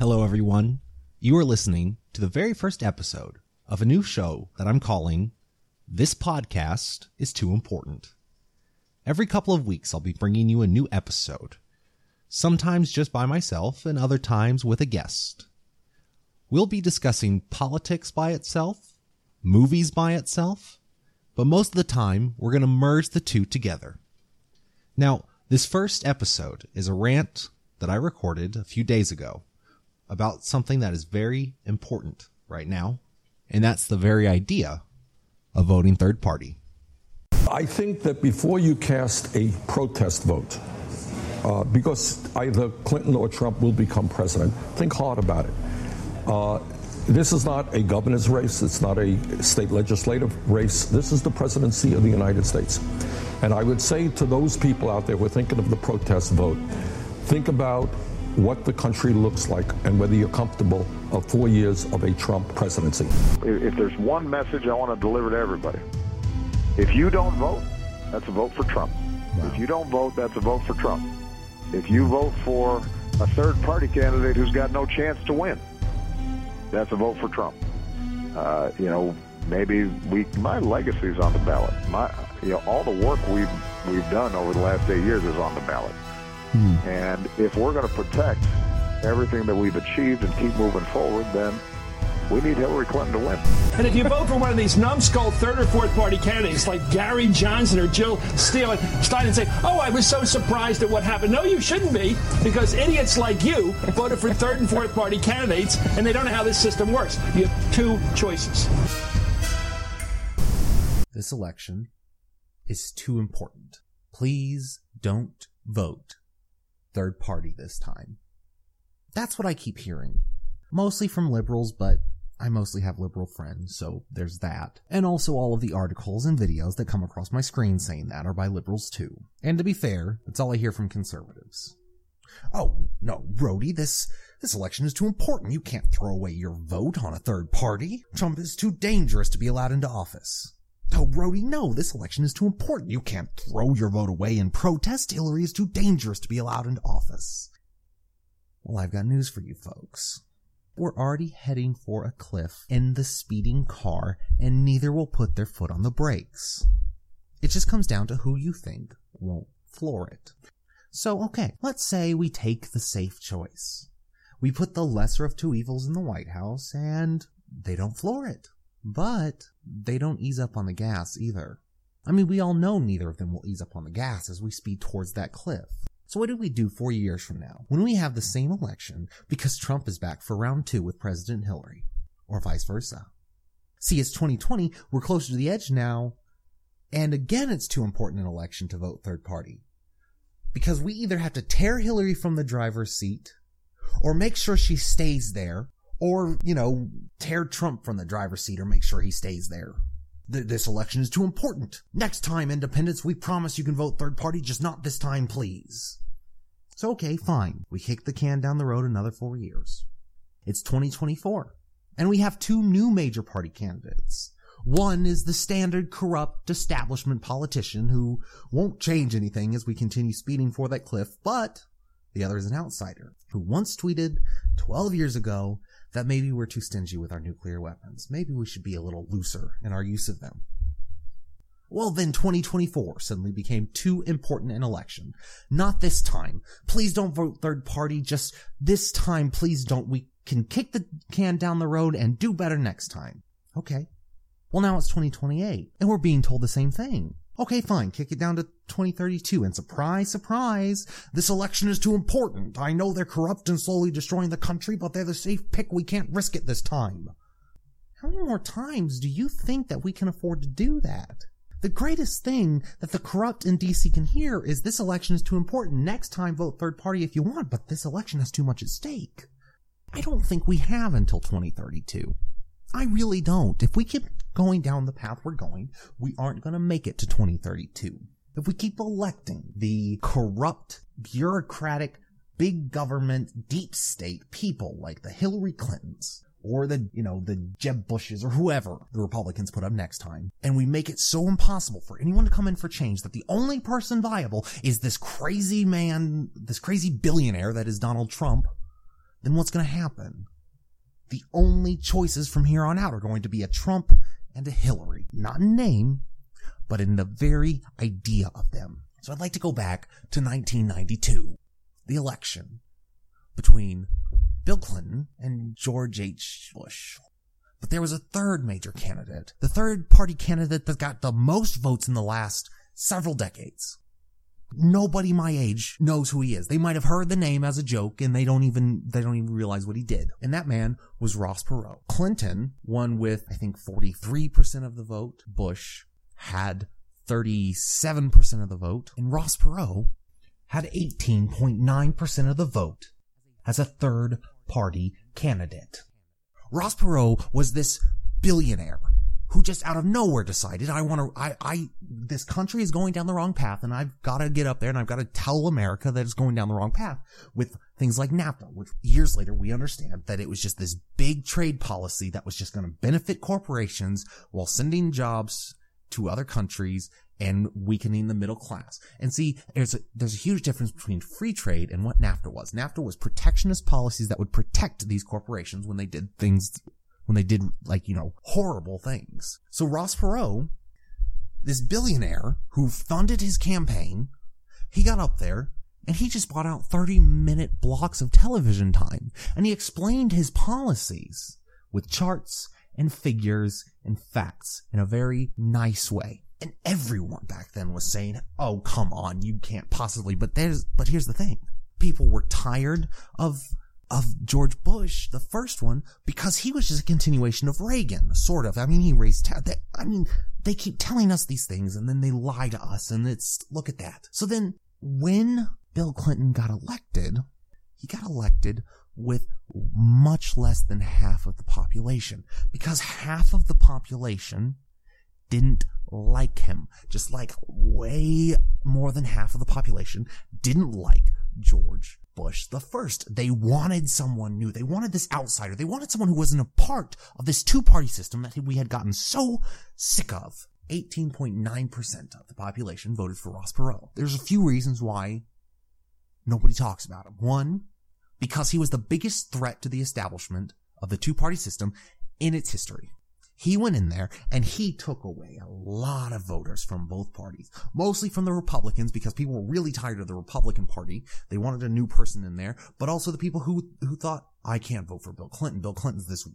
Hello, everyone. You are listening to the very first episode of a new show that I'm calling This Podcast is Too Important. Every couple of weeks, I'll be bringing you a new episode, sometimes just by myself, and other times with a guest. We'll be discussing politics by itself, movies by itself, but most of the time, we're going to merge the two together. Now, this first episode is a rant that I recorded a few days ago about something that is very important right now, and that's the very idea of voting third party. I think that before you cast a protest vote, uh, because either Clinton or Trump will become president, think hard about it. Uh, this is not a governor's race. It's not a state legislative race. This is the presidency of the United States. And I would say to those people out there who are thinking of the protest vote, think about what the country looks like and whether you're comfortable of four years of a Trump presidency. If there's one message I want to deliver to everybody, if you don't vote, that's a vote for Trump. Wow. If you don't vote, that's a vote for Trump. If you vote for a third party candidate who's got no chance to win, that's a vote for Trump. Uh, you know, maybe we my legacy is on the ballot. My you know all the work we've we've done over the last eight years is on the ballot. Hmm. And if we're going to protect everything that we've achieved and keep moving forward, then we need Hillary Clinton to win. And if you vote for one of these numbskull third or fourth party candidates like Gary Johnson or Jill Steele, Stein and say, oh, I was so surprised at what happened. No, you shouldn't be, because idiots like you voted for third and fourth party candidates, and they don't know how this system works. You have two choices. This election is too important. Please don't vote third party this time. That's what I keep hearing. Mostly from liberals, but I mostly have liberal friends, so there's that. And also all of the articles and videos that come across my screen saying that are by liberals too. And to be fair, that's all I hear from conservatives. Oh, no, Brody, this, this election is too important. You can't throw away your vote on a third party. Trump is too dangerous to be allowed into office. Oh, Brody, no, this election is too important. You can't throw your vote away in protest. Hillary is too dangerous to be allowed into office. Well, I've got news for you folks. We're already heading for a cliff in the speeding car, and neither will put their foot on the brakes. It just comes down to who you think won't floor it. So, okay, let's say we take the safe choice. We put the lesser of two evils in the White House, and they don't floor it. But they don't ease up on the gas either. I mean, we all know neither of them will ease up on the gas as we speed towards that cliff. So what do we do four years from now when we have the same election because Trump is back for round two with President Hillary or vice versa? See, it's 2020. We're closer to the edge now. And again, it's too important an election to vote third party because we either have to tear Hillary from the driver's seat or make sure she stays there or, you know, tear Trump from the driver's seat or make sure he stays there. Th- this election is too important. Next time, independents, we promise you can vote third party, just not this time, please. So, okay, fine. We kick the can down the road another four years. It's 2024. And we have two new major party candidates. One is the standard corrupt establishment politician who won't change anything as we continue speeding for that cliff, but the other is an outsider who once tweeted 12 years ago that maybe we're too stingy with our nuclear weapons. Maybe we should be a little looser in our use of them. Well, then 2024 suddenly became too important an election. Not this time. Please don't vote third party. Just this time, please don't. We can kick the can down the road and do better next time. Okay. Well, now it's 2028 and we're being told the same thing. Okay, fine. Kick it down to 2032. And surprise, surprise, this election is too important. I know they're corrupt and slowly destroying the country, but they're the safe pick. We can't risk it this time. How many more times do you think that we can afford to do that? The greatest thing that the corrupt in DC can hear is this election is too important. Next time vote third party if you want, but this election has too much at stake. I don't think we have until 2032. I really don't. If we keep going down the path we're going, we aren't going to make it to 2032. If we keep electing the corrupt, bureaucratic, big government, deep state people like the Hillary Clintons, or the, you know, the Jeb Bushes or whoever the Republicans put up next time. And we make it so impossible for anyone to come in for change that the only person viable is this crazy man, this crazy billionaire that is Donald Trump then what's going to happen? The only choices from here on out are going to be a Trump and a Hillary. Not in name, but in the very idea of them. So I'd like to go back to 1992, the election between Bill Clinton and George H. Bush. But there was a third major candidate, the third party candidate that got the most votes in the last several decades. Nobody my age knows who he is. They might have heard the name as a joke and they don't even, they don't even realize what he did. And that man was Ross Perot. Clinton won with, I think, 43% of the vote. Bush had 37% of the vote. And Ross Perot had 18.9% of the vote as a third party candidate. Ross Perot was this billionaire who just out of nowhere decided I want to, I, I, this country is going down the wrong path and I've got to get up there and I've got to tell America that it's going down the wrong path with things like NAFTA, which years later we understand that it was just this big trade policy that was just going to benefit corporations while sending jobs to other countries and weakening the middle class. And see, there's a, there's a huge difference between free trade and what NAFTA was. NAFTA was protectionist policies that would protect these corporations when they did things when they did like, you know, horrible things. So Ross Perot, this billionaire who funded his campaign, he got up there and he just bought out 30 minute blocks of television time and he explained his policies with charts and figures and facts in a very nice way. And everyone back then was saying, "Oh, come on, you can't possibly." But there's but here's the thing. People were tired of of George Bush, the first one, because he was just a continuation of Reagan, sort of. I mean, he raised, ta- they, I mean, they keep telling us these things and then they lie to us and it's, look at that. So then when Bill Clinton got elected, he got elected with much less than half of the population because half of the population didn't like him. Just like way more than half of the population didn't like George Bush the first. They wanted someone new. They wanted this outsider. They wanted someone who wasn't a part of this two-party system that we had gotten so sick of. 18.9% of the population voted for Ross Perot. There's a few reasons why nobody talks about him. One, because he was the biggest threat to the establishment of the two-party system in its history. He went in there and he took away a lot of voters from both parties, mostly from the Republicans because people were really tired of the Republican party. They wanted a new person in there, but also the people who, who thought, I can't vote for Bill Clinton. Bill Clinton's this,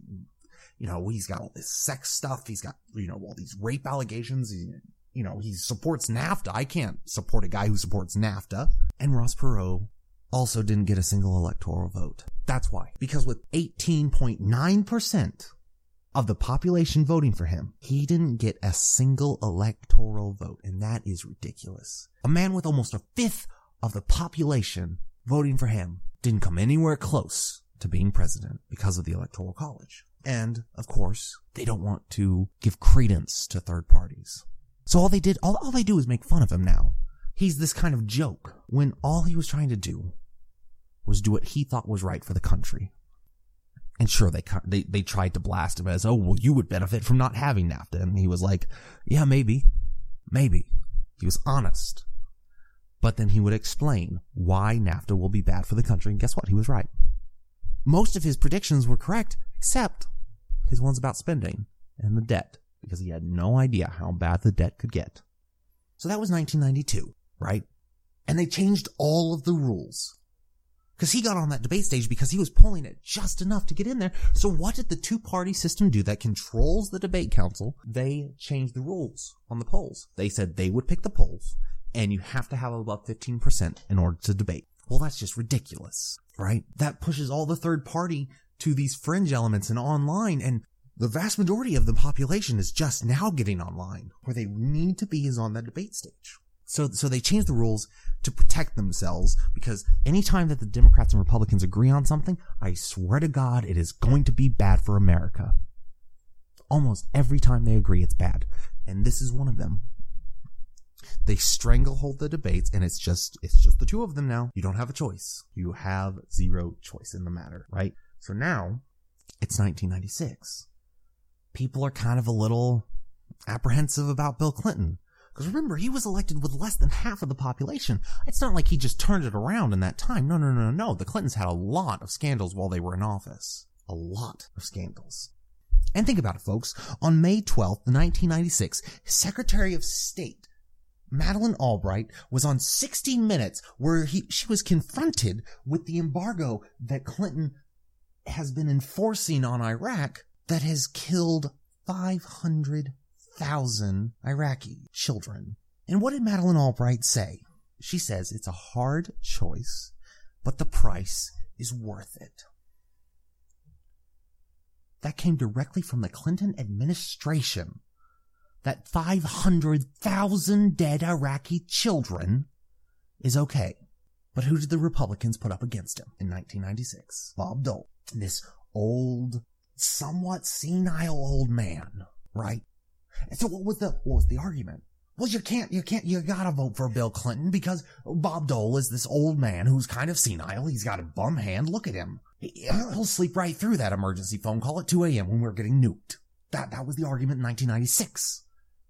you know, he's got all this sex stuff. He's got, you know, all these rape allegations. He, you know, he supports NAFTA. I can't support a guy who supports NAFTA. And Ross Perot also didn't get a single electoral vote. That's why. Because with 18.9% of the population voting for him, he didn't get a single electoral vote, and that is ridiculous. A man with almost a fifth of the population voting for him didn't come anywhere close to being president because of the electoral college. And, of course, they don't want to give credence to third parties. So all they did, all, all they do is make fun of him now. He's this kind of joke when all he was trying to do was do what he thought was right for the country. And sure, they, they, they tried to blast him as, oh, well, you would benefit from not having NAFTA. And he was like, yeah, maybe, maybe. He was honest. But then he would explain why NAFTA will be bad for the country. And guess what? He was right. Most of his predictions were correct, except his ones about spending and the debt, because he had no idea how bad the debt could get. So that was 1992, right? And they changed all of the rules because he got on that debate stage because he was pulling it just enough to get in there. So what did the two party system do that controls the debate council? They changed the rules on the polls. They said they would pick the polls and you have to have above 15% in order to debate. Well, that's just ridiculous, right? That pushes all the third party to these fringe elements and online and the vast majority of the population is just now getting online. Where they need to be is on that debate stage. So, so they changed the rules to protect themselves because anytime that the Democrats and Republicans agree on something, I swear to God, it is going to be bad for America. Almost every time they agree, it's bad. And this is one of them. They stranglehold the debates and it's just, it's just the two of them now. You don't have a choice. You have zero choice in the matter, right? So now it's 1996. People are kind of a little apprehensive about Bill Clinton Because remember, he was elected with less than half of the population. It's not like he just turned it around in that time. No, no, no, no. The Clintons had a lot of scandals while they were in office. A lot of scandals. And think about it, folks. On May 12th, 1996, Secretary of State Madeleine Albright was on 60 Minutes where he, she was confronted with the embargo that Clinton has been enforcing on Iraq that has killed 500,000 Iraqi children. And what did Madeleine Albright say? She says it's a hard choice, but the price is worth it. That came directly from the Clinton administration. That 500,000 dead Iraqi children is okay. But who did the Republicans put up against him in 1996? Bob Dole. This old, somewhat senile old man, right? And so what was the, what was the argument? Well, you can't, you can't, you gotta vote for Bill Clinton because Bob Dole is this old man who's kind of senile. He's got a bum hand. Look at him. He'll sleep right through that emergency phone call at 2 a.m. when we're getting nuked. That, that was the argument in 1996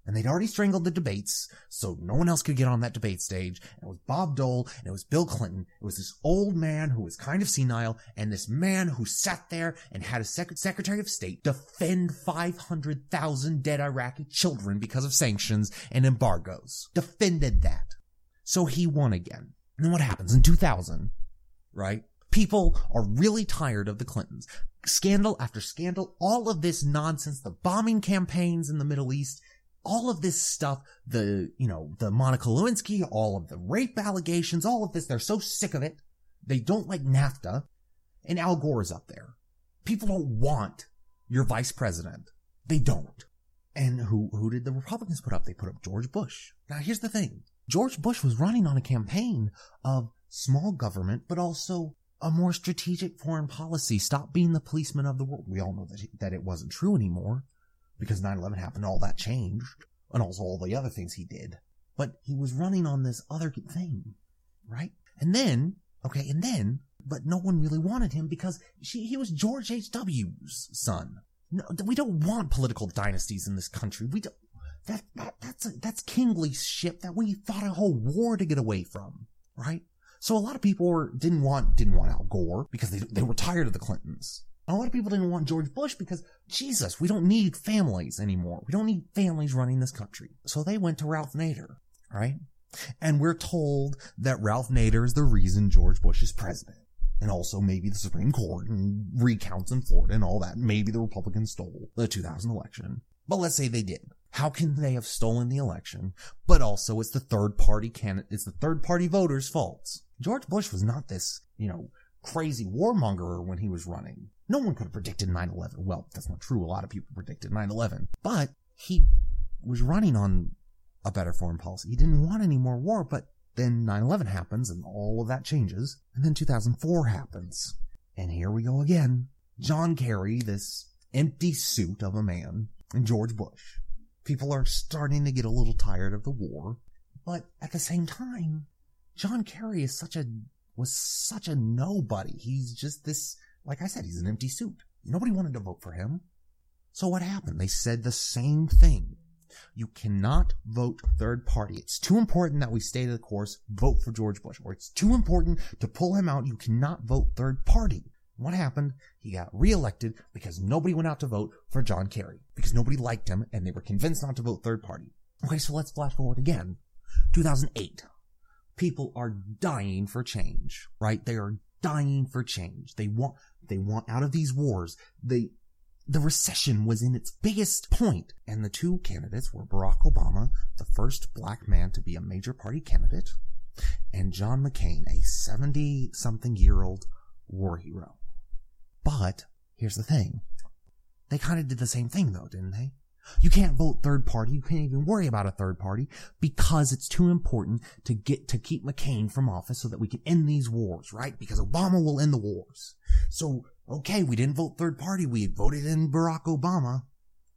and they'd already strangled the debates, so no one else could get on that debate stage. And it was Bob Dole, and it was Bill Clinton. It was this old man who was kind of senile, and this man who sat there and had a sec- Secretary of State defend 500,000 dead Iraqi children because of sanctions and embargoes. Defended that. So he won again. And then what happens in 2000, right? People are really tired of the Clintons. Scandal after scandal, all of this nonsense, the bombing campaigns in the Middle East, all of this stuff, the, you know, the Monica Lewinsky, all of the rape allegations, all of this, they're so sick of it. They don't like NAFTA. And Al Gore is up there. People don't want your vice president. They don't. And who, who did the Republicans put up? They put up George Bush. Now here's the thing. George Bush was running on a campaign of small government, but also a more strategic foreign policy. Stop being the policeman of the world. We all know that, that it wasn't true anymore because 9-11 happened, all that changed, and also all the other things he did. But he was running on this other thing, right? And then, okay, and then, but no one really wanted him because she, he was George H.W.'s son. No, we don't want political dynasties in this country. We don't, that, that, that's, a, that's kingly ship that we fought a whole war to get away from, right? So a lot of people were, didn't want, didn't want Al Gore because they, they were tired of the Clintons. A lot of people didn't want George Bush because, Jesus, we don't need families anymore. We don't need families running this country. So they went to Ralph Nader, right? And we're told that Ralph Nader is the reason George Bush is president. And also maybe the Supreme Court and recounts in Florida and all that. Maybe the Republicans stole the 2000 election. But let's say they did. How can they have stolen the election? But also it's the third party candidate, it's the third party voters' faults. George Bush was not this, you know, crazy warmonger when he was running. No one could have predicted 9-11. Well, that's not true. A lot of people predicted 9-11. But he was running on a better foreign policy. He didn't want any more war, but then 9-11 happens and all of that changes. And then 2004 happens. And here we go again. John Kerry, this empty suit of a man, and George Bush. People are starting to get a little tired of the war. But at the same time, John Kerry is such a, was such a nobody. He's just this like I said, he's an empty suit. Nobody wanted to vote for him. So what happened? They said the same thing. You cannot vote third party. It's too important that we stay the course. Vote for George Bush. Or it's too important to pull him out. You cannot vote third party. What happened? He got reelected because nobody went out to vote for John Kerry. Because nobody liked him and they were convinced not to vote third party. Okay, so let's flash forward again. 2008. People are dying for change, right? They are dying for change. They want, they want out of these wars. They, the recession was in its biggest point, and the two candidates were Barack Obama, the first black man to be a major party candidate, and John McCain, a 70 something year old war hero. But here's the thing. They kind of did the same thing though, didn't they? You can't vote third party. You can't even worry about a third party because it's too important to get, to keep McCain from office so that we can end these wars, right? Because Obama will end the wars. So, okay, we didn't vote third party. We voted in Barack Obama,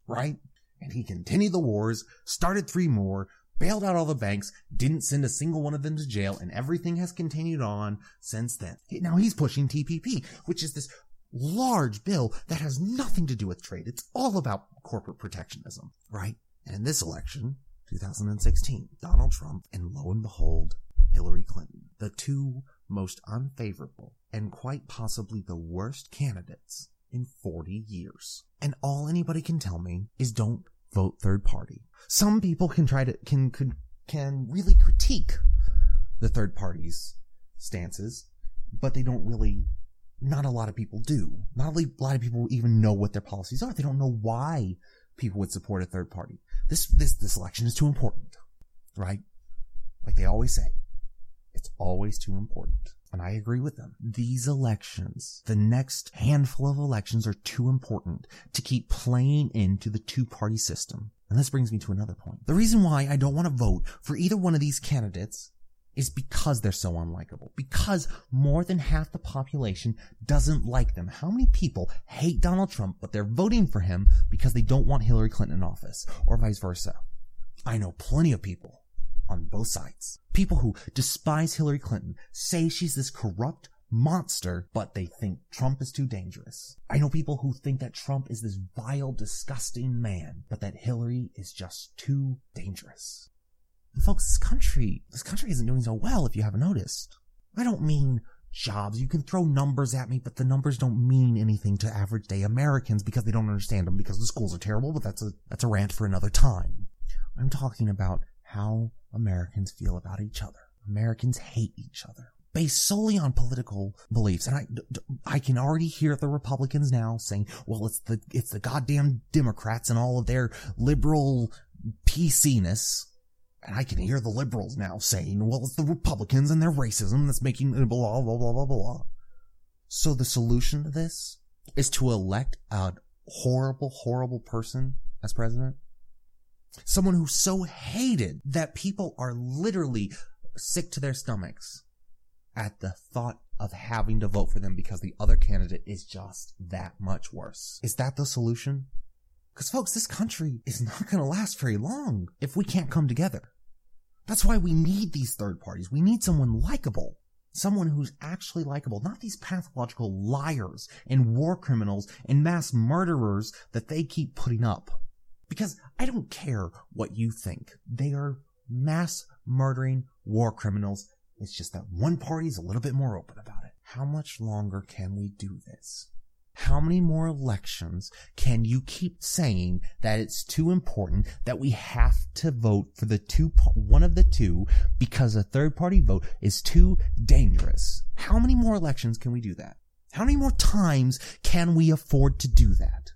right? And he continued the wars, started three more, bailed out all the banks, didn't send a single one of them to jail, and everything has continued on since then. Now he's pushing TPP, which is this large bill that has nothing to do with trade. It's all about corporate protectionism, right? And in this election, 2016, Donald Trump, and lo and behold, Hillary Clinton. The two most unfavorable and quite possibly the worst candidates in 40 years. And all anybody can tell me is don't vote third party. Some people can try to, can, can, can really critique the third party's stances, but they don't really, not a lot of people do. Not a lot of people even know what their policies are. They don't know why people would support a third party. This, this, this election is too important, right? Like they always say, it's always too important. And I agree with them. These elections, the next handful of elections are too important to keep playing into the two party system. And this brings me to another point. The reason why I don't want to vote for either one of these candidates is because they're so unlikable. Because more than half the population doesn't like them. How many people hate Donald Trump, but they're voting for him because they don't want Hillary Clinton in office, or vice versa? I know plenty of people on both sides. People who despise Hillary Clinton say she's this corrupt monster, but they think Trump is too dangerous. I know people who think that Trump is this vile, disgusting man, but that Hillary is just too dangerous. And folks, this country, this country isn't doing so well if you haven't noticed. I don't mean jobs. You can throw numbers at me, but the numbers don't mean anything to average day Americans because they don't understand them because the schools are terrible, but that's a, that's a rant for another time. I'm talking about how Americans feel about each other. Americans hate each other based solely on political beliefs. And I, I can already hear the Republicans now saying, well, it's the, it's the goddamn Democrats and all of their liberal PC-ness. And I can hear the liberals now saying, well, it's the Republicans and their racism that's making blah, blah, blah, blah, blah. So the solution to this is to elect a horrible, horrible person as president Someone who's so hated that people are literally sick to their stomachs at the thought of having to vote for them because the other candidate is just that much worse. Is that the solution? Because folks, this country is not going to last very long if we can't come together. That's why we need these third parties. We need someone likable. Someone who's actually likable, not these pathological liars and war criminals and mass murderers that they keep putting up. Because I don't care what you think. They are mass murdering war criminals. It's just that one party is a little bit more open about it. How much longer can we do this? How many more elections can you keep saying that it's too important that we have to vote for the two, one of the two because a third party vote is too dangerous? How many more elections can we do that? How many more times can we afford to do that?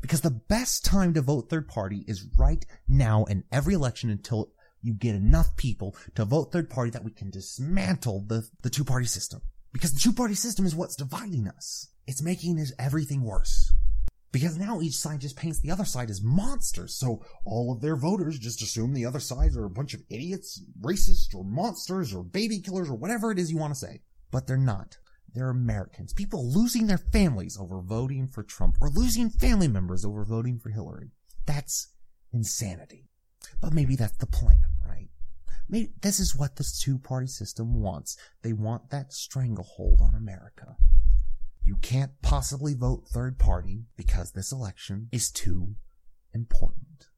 Because the best time to vote third party is right now in every election until you get enough people to vote third party that we can dismantle the, the two party system. Because the two party system is what's dividing us. It's making everything worse. Because now each side just paints the other side as monsters, so all of their voters just assume the other sides are a bunch of idiots, racist, or monsters, or baby killers, or whatever it is you want to say. But they're not. They're Americans. People losing their families over voting for Trump or losing family members over voting for Hillary. That's insanity. But maybe that's the plan? Maybe this is what this two party system wants. They want that stranglehold on America. You can't possibly vote third party because this election is too important.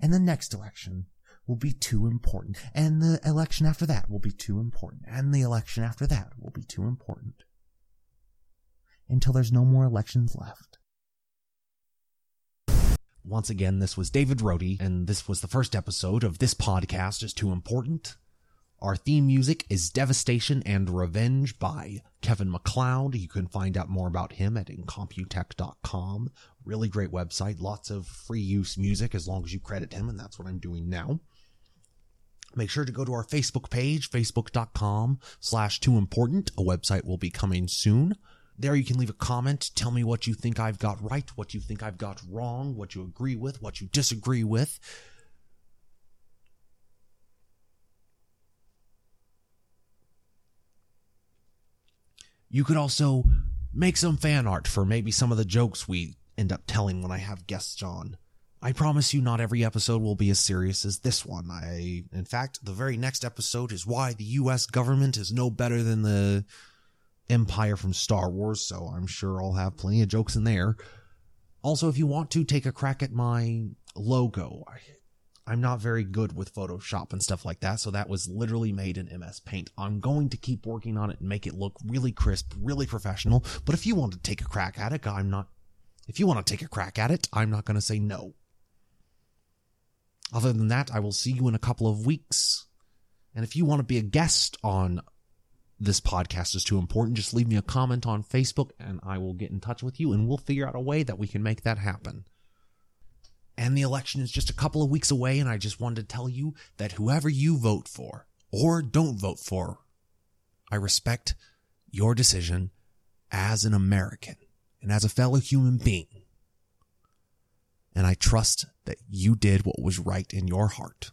And the next election will be too important. And the election after that will be too important. And the election after that will be too important. Until there's no more elections left. Once again, this was David Rohde, and this was the first episode of This Podcast is Too Important. Our theme music is Devastation and Revenge by Kevin MacLeod. You can find out more about him at incompetech.com. Really great website, lots of free use music as long as you credit him, and that's what I'm doing now. Make sure to go to our Facebook page, facebook.com slash too important. A website will be coming soon. There you can leave a comment. Tell me what you think I've got right, what you think I've got wrong, what you agree with, what you disagree with. You could also make some fan art for maybe some of the jokes we end up telling when I have guests on. I promise you not every episode will be as serious as this one. I, in fact, the very next episode is why the US government is no better than the Empire from Star Wars, so I'm sure I'll have plenty of jokes in there. Also, if you want to take a crack at my logo, I'm not very good with Photoshop and stuff like that, so that was literally made in MS Paint. I'm going to keep working on it and make it look really crisp, really professional. But if you want to take a crack at it, I'm not. If you want to take a crack at it, I'm not going to say no. Other than that, I will see you in a couple of weeks. And if you want to be a guest on this podcast is too important, just leave me a comment on Facebook and I will get in touch with you and we'll figure out a way that we can make that happen. And the election is just a couple of weeks away, and I just wanted to tell you that whoever you vote for or don't vote for, I respect your decision as an American and as a fellow human being. And I trust that you did what was right in your heart.